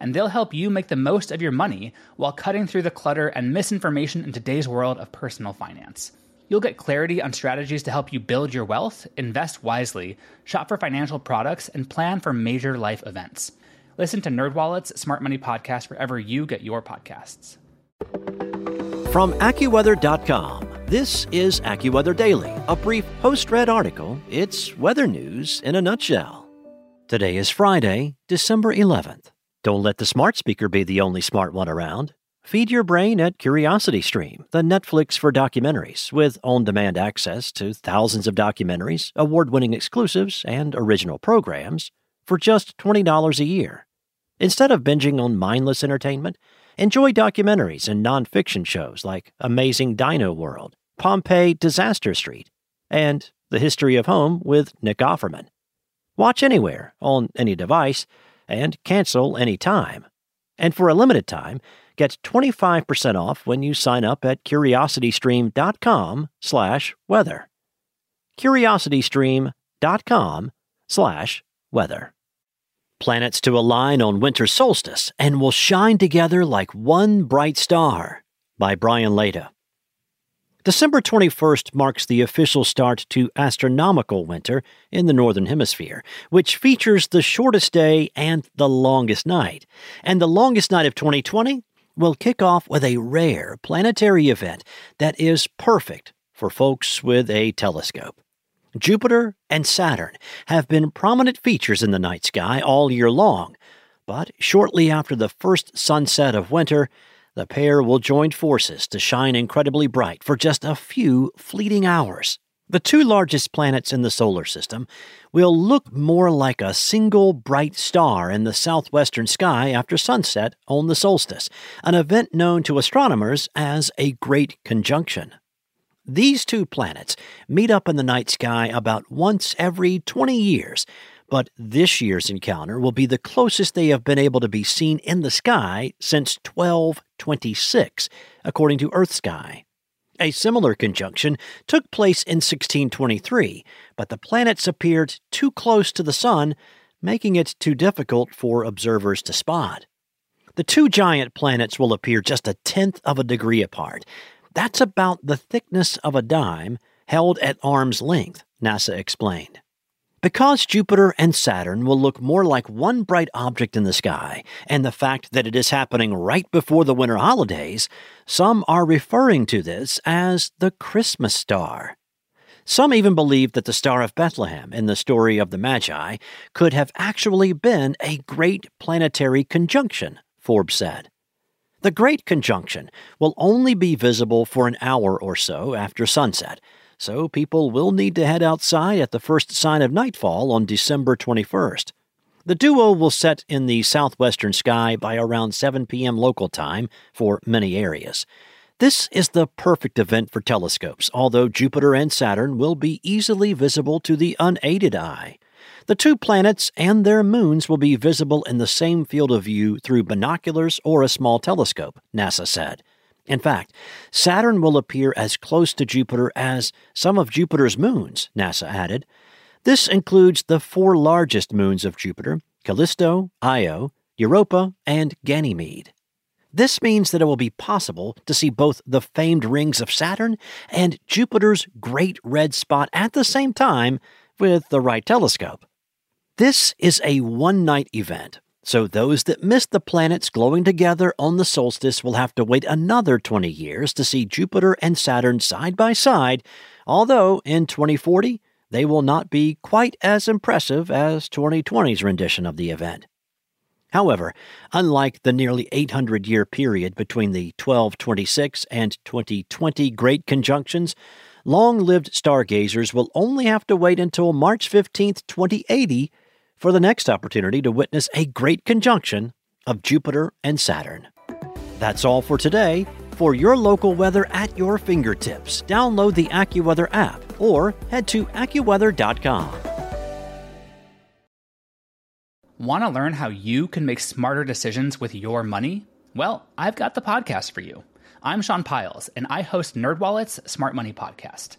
and they'll help you make the most of your money while cutting through the clutter and misinformation in today's world of personal finance. You'll get clarity on strategies to help you build your wealth, invest wisely, shop for financial products, and plan for major life events. Listen to NerdWallet's Smart Money Podcast wherever you get your podcasts. From AccuWeather.com, this is AccuWeather Daily, a brief post-read article. It's weather news in a nutshell. Today is Friday, December 11th. Don't let the smart speaker be the only smart one around. Feed your brain at CuriosityStream, the Netflix for documentaries, with on demand access to thousands of documentaries, award winning exclusives, and original programs for just $20 a year. Instead of binging on mindless entertainment, enjoy documentaries and nonfiction shows like Amazing Dino World, Pompeii Disaster Street, and The History of Home with Nick Offerman. Watch anywhere, on any device and cancel anytime. And for a limited time, get 25% off when you sign up at curiositystream.com slash weather. curiositystream.com slash weather. Planets to align on winter solstice and will shine together like one bright star by Brian Lada. December 21st marks the official start to astronomical winter in the Northern Hemisphere, which features the shortest day and the longest night. And the longest night of 2020 will kick off with a rare planetary event that is perfect for folks with a telescope. Jupiter and Saturn have been prominent features in the night sky all year long, but shortly after the first sunset of winter, the pair will join forces to shine incredibly bright for just a few fleeting hours. The two largest planets in the solar system will look more like a single bright star in the southwestern sky after sunset on the solstice, an event known to astronomers as a Great Conjunction. These two planets meet up in the night sky about once every 20 years, but this year's encounter will be the closest they have been able to be seen in the sky since 1226, according to EarthSky. A similar conjunction took place in 1623, but the planets appeared too close to the Sun, making it too difficult for observers to spot. The two giant planets will appear just a tenth of a degree apart. That's about the thickness of a dime held at arm's length, NASA explained. Because Jupiter and Saturn will look more like one bright object in the sky, and the fact that it is happening right before the winter holidays, some are referring to this as the Christmas star. Some even believe that the Star of Bethlehem in the story of the Magi could have actually been a great planetary conjunction, Forbes said. The Great Conjunction will only be visible for an hour or so after sunset, so people will need to head outside at the first sign of nightfall on December 21st. The duo will set in the southwestern sky by around 7 p.m. local time for many areas. This is the perfect event for telescopes, although Jupiter and Saturn will be easily visible to the unaided eye. The two planets and their moons will be visible in the same field of view through binoculars or a small telescope, NASA said. In fact, Saturn will appear as close to Jupiter as some of Jupiter's moons, NASA added. This includes the four largest moons of Jupiter Callisto, Io, Europa, and Ganymede. This means that it will be possible to see both the famed rings of Saturn and Jupiter's great red spot at the same time with the right telescope. This is a one night event so those that missed the planets glowing together on the solstice will have to wait another 20 years to see Jupiter and Saturn side by side, although in 2040 they will not be quite as impressive as 2020's rendition of the event. However, unlike the nearly 800 year period between the 1226 and 2020 Great Conjunctions, long lived stargazers will only have to wait until March 15, 2080 for the next opportunity to witness a great conjunction of Jupiter and Saturn. That's all for today. for your local weather at your fingertips. Download the AccuWeather app or head to AccuWeather.com. Want to learn how you can make smarter decisions with your money? Well, I've got the podcast for you. I'm Sean Pyles, and I host NerdWallet's Smart Money Podcast.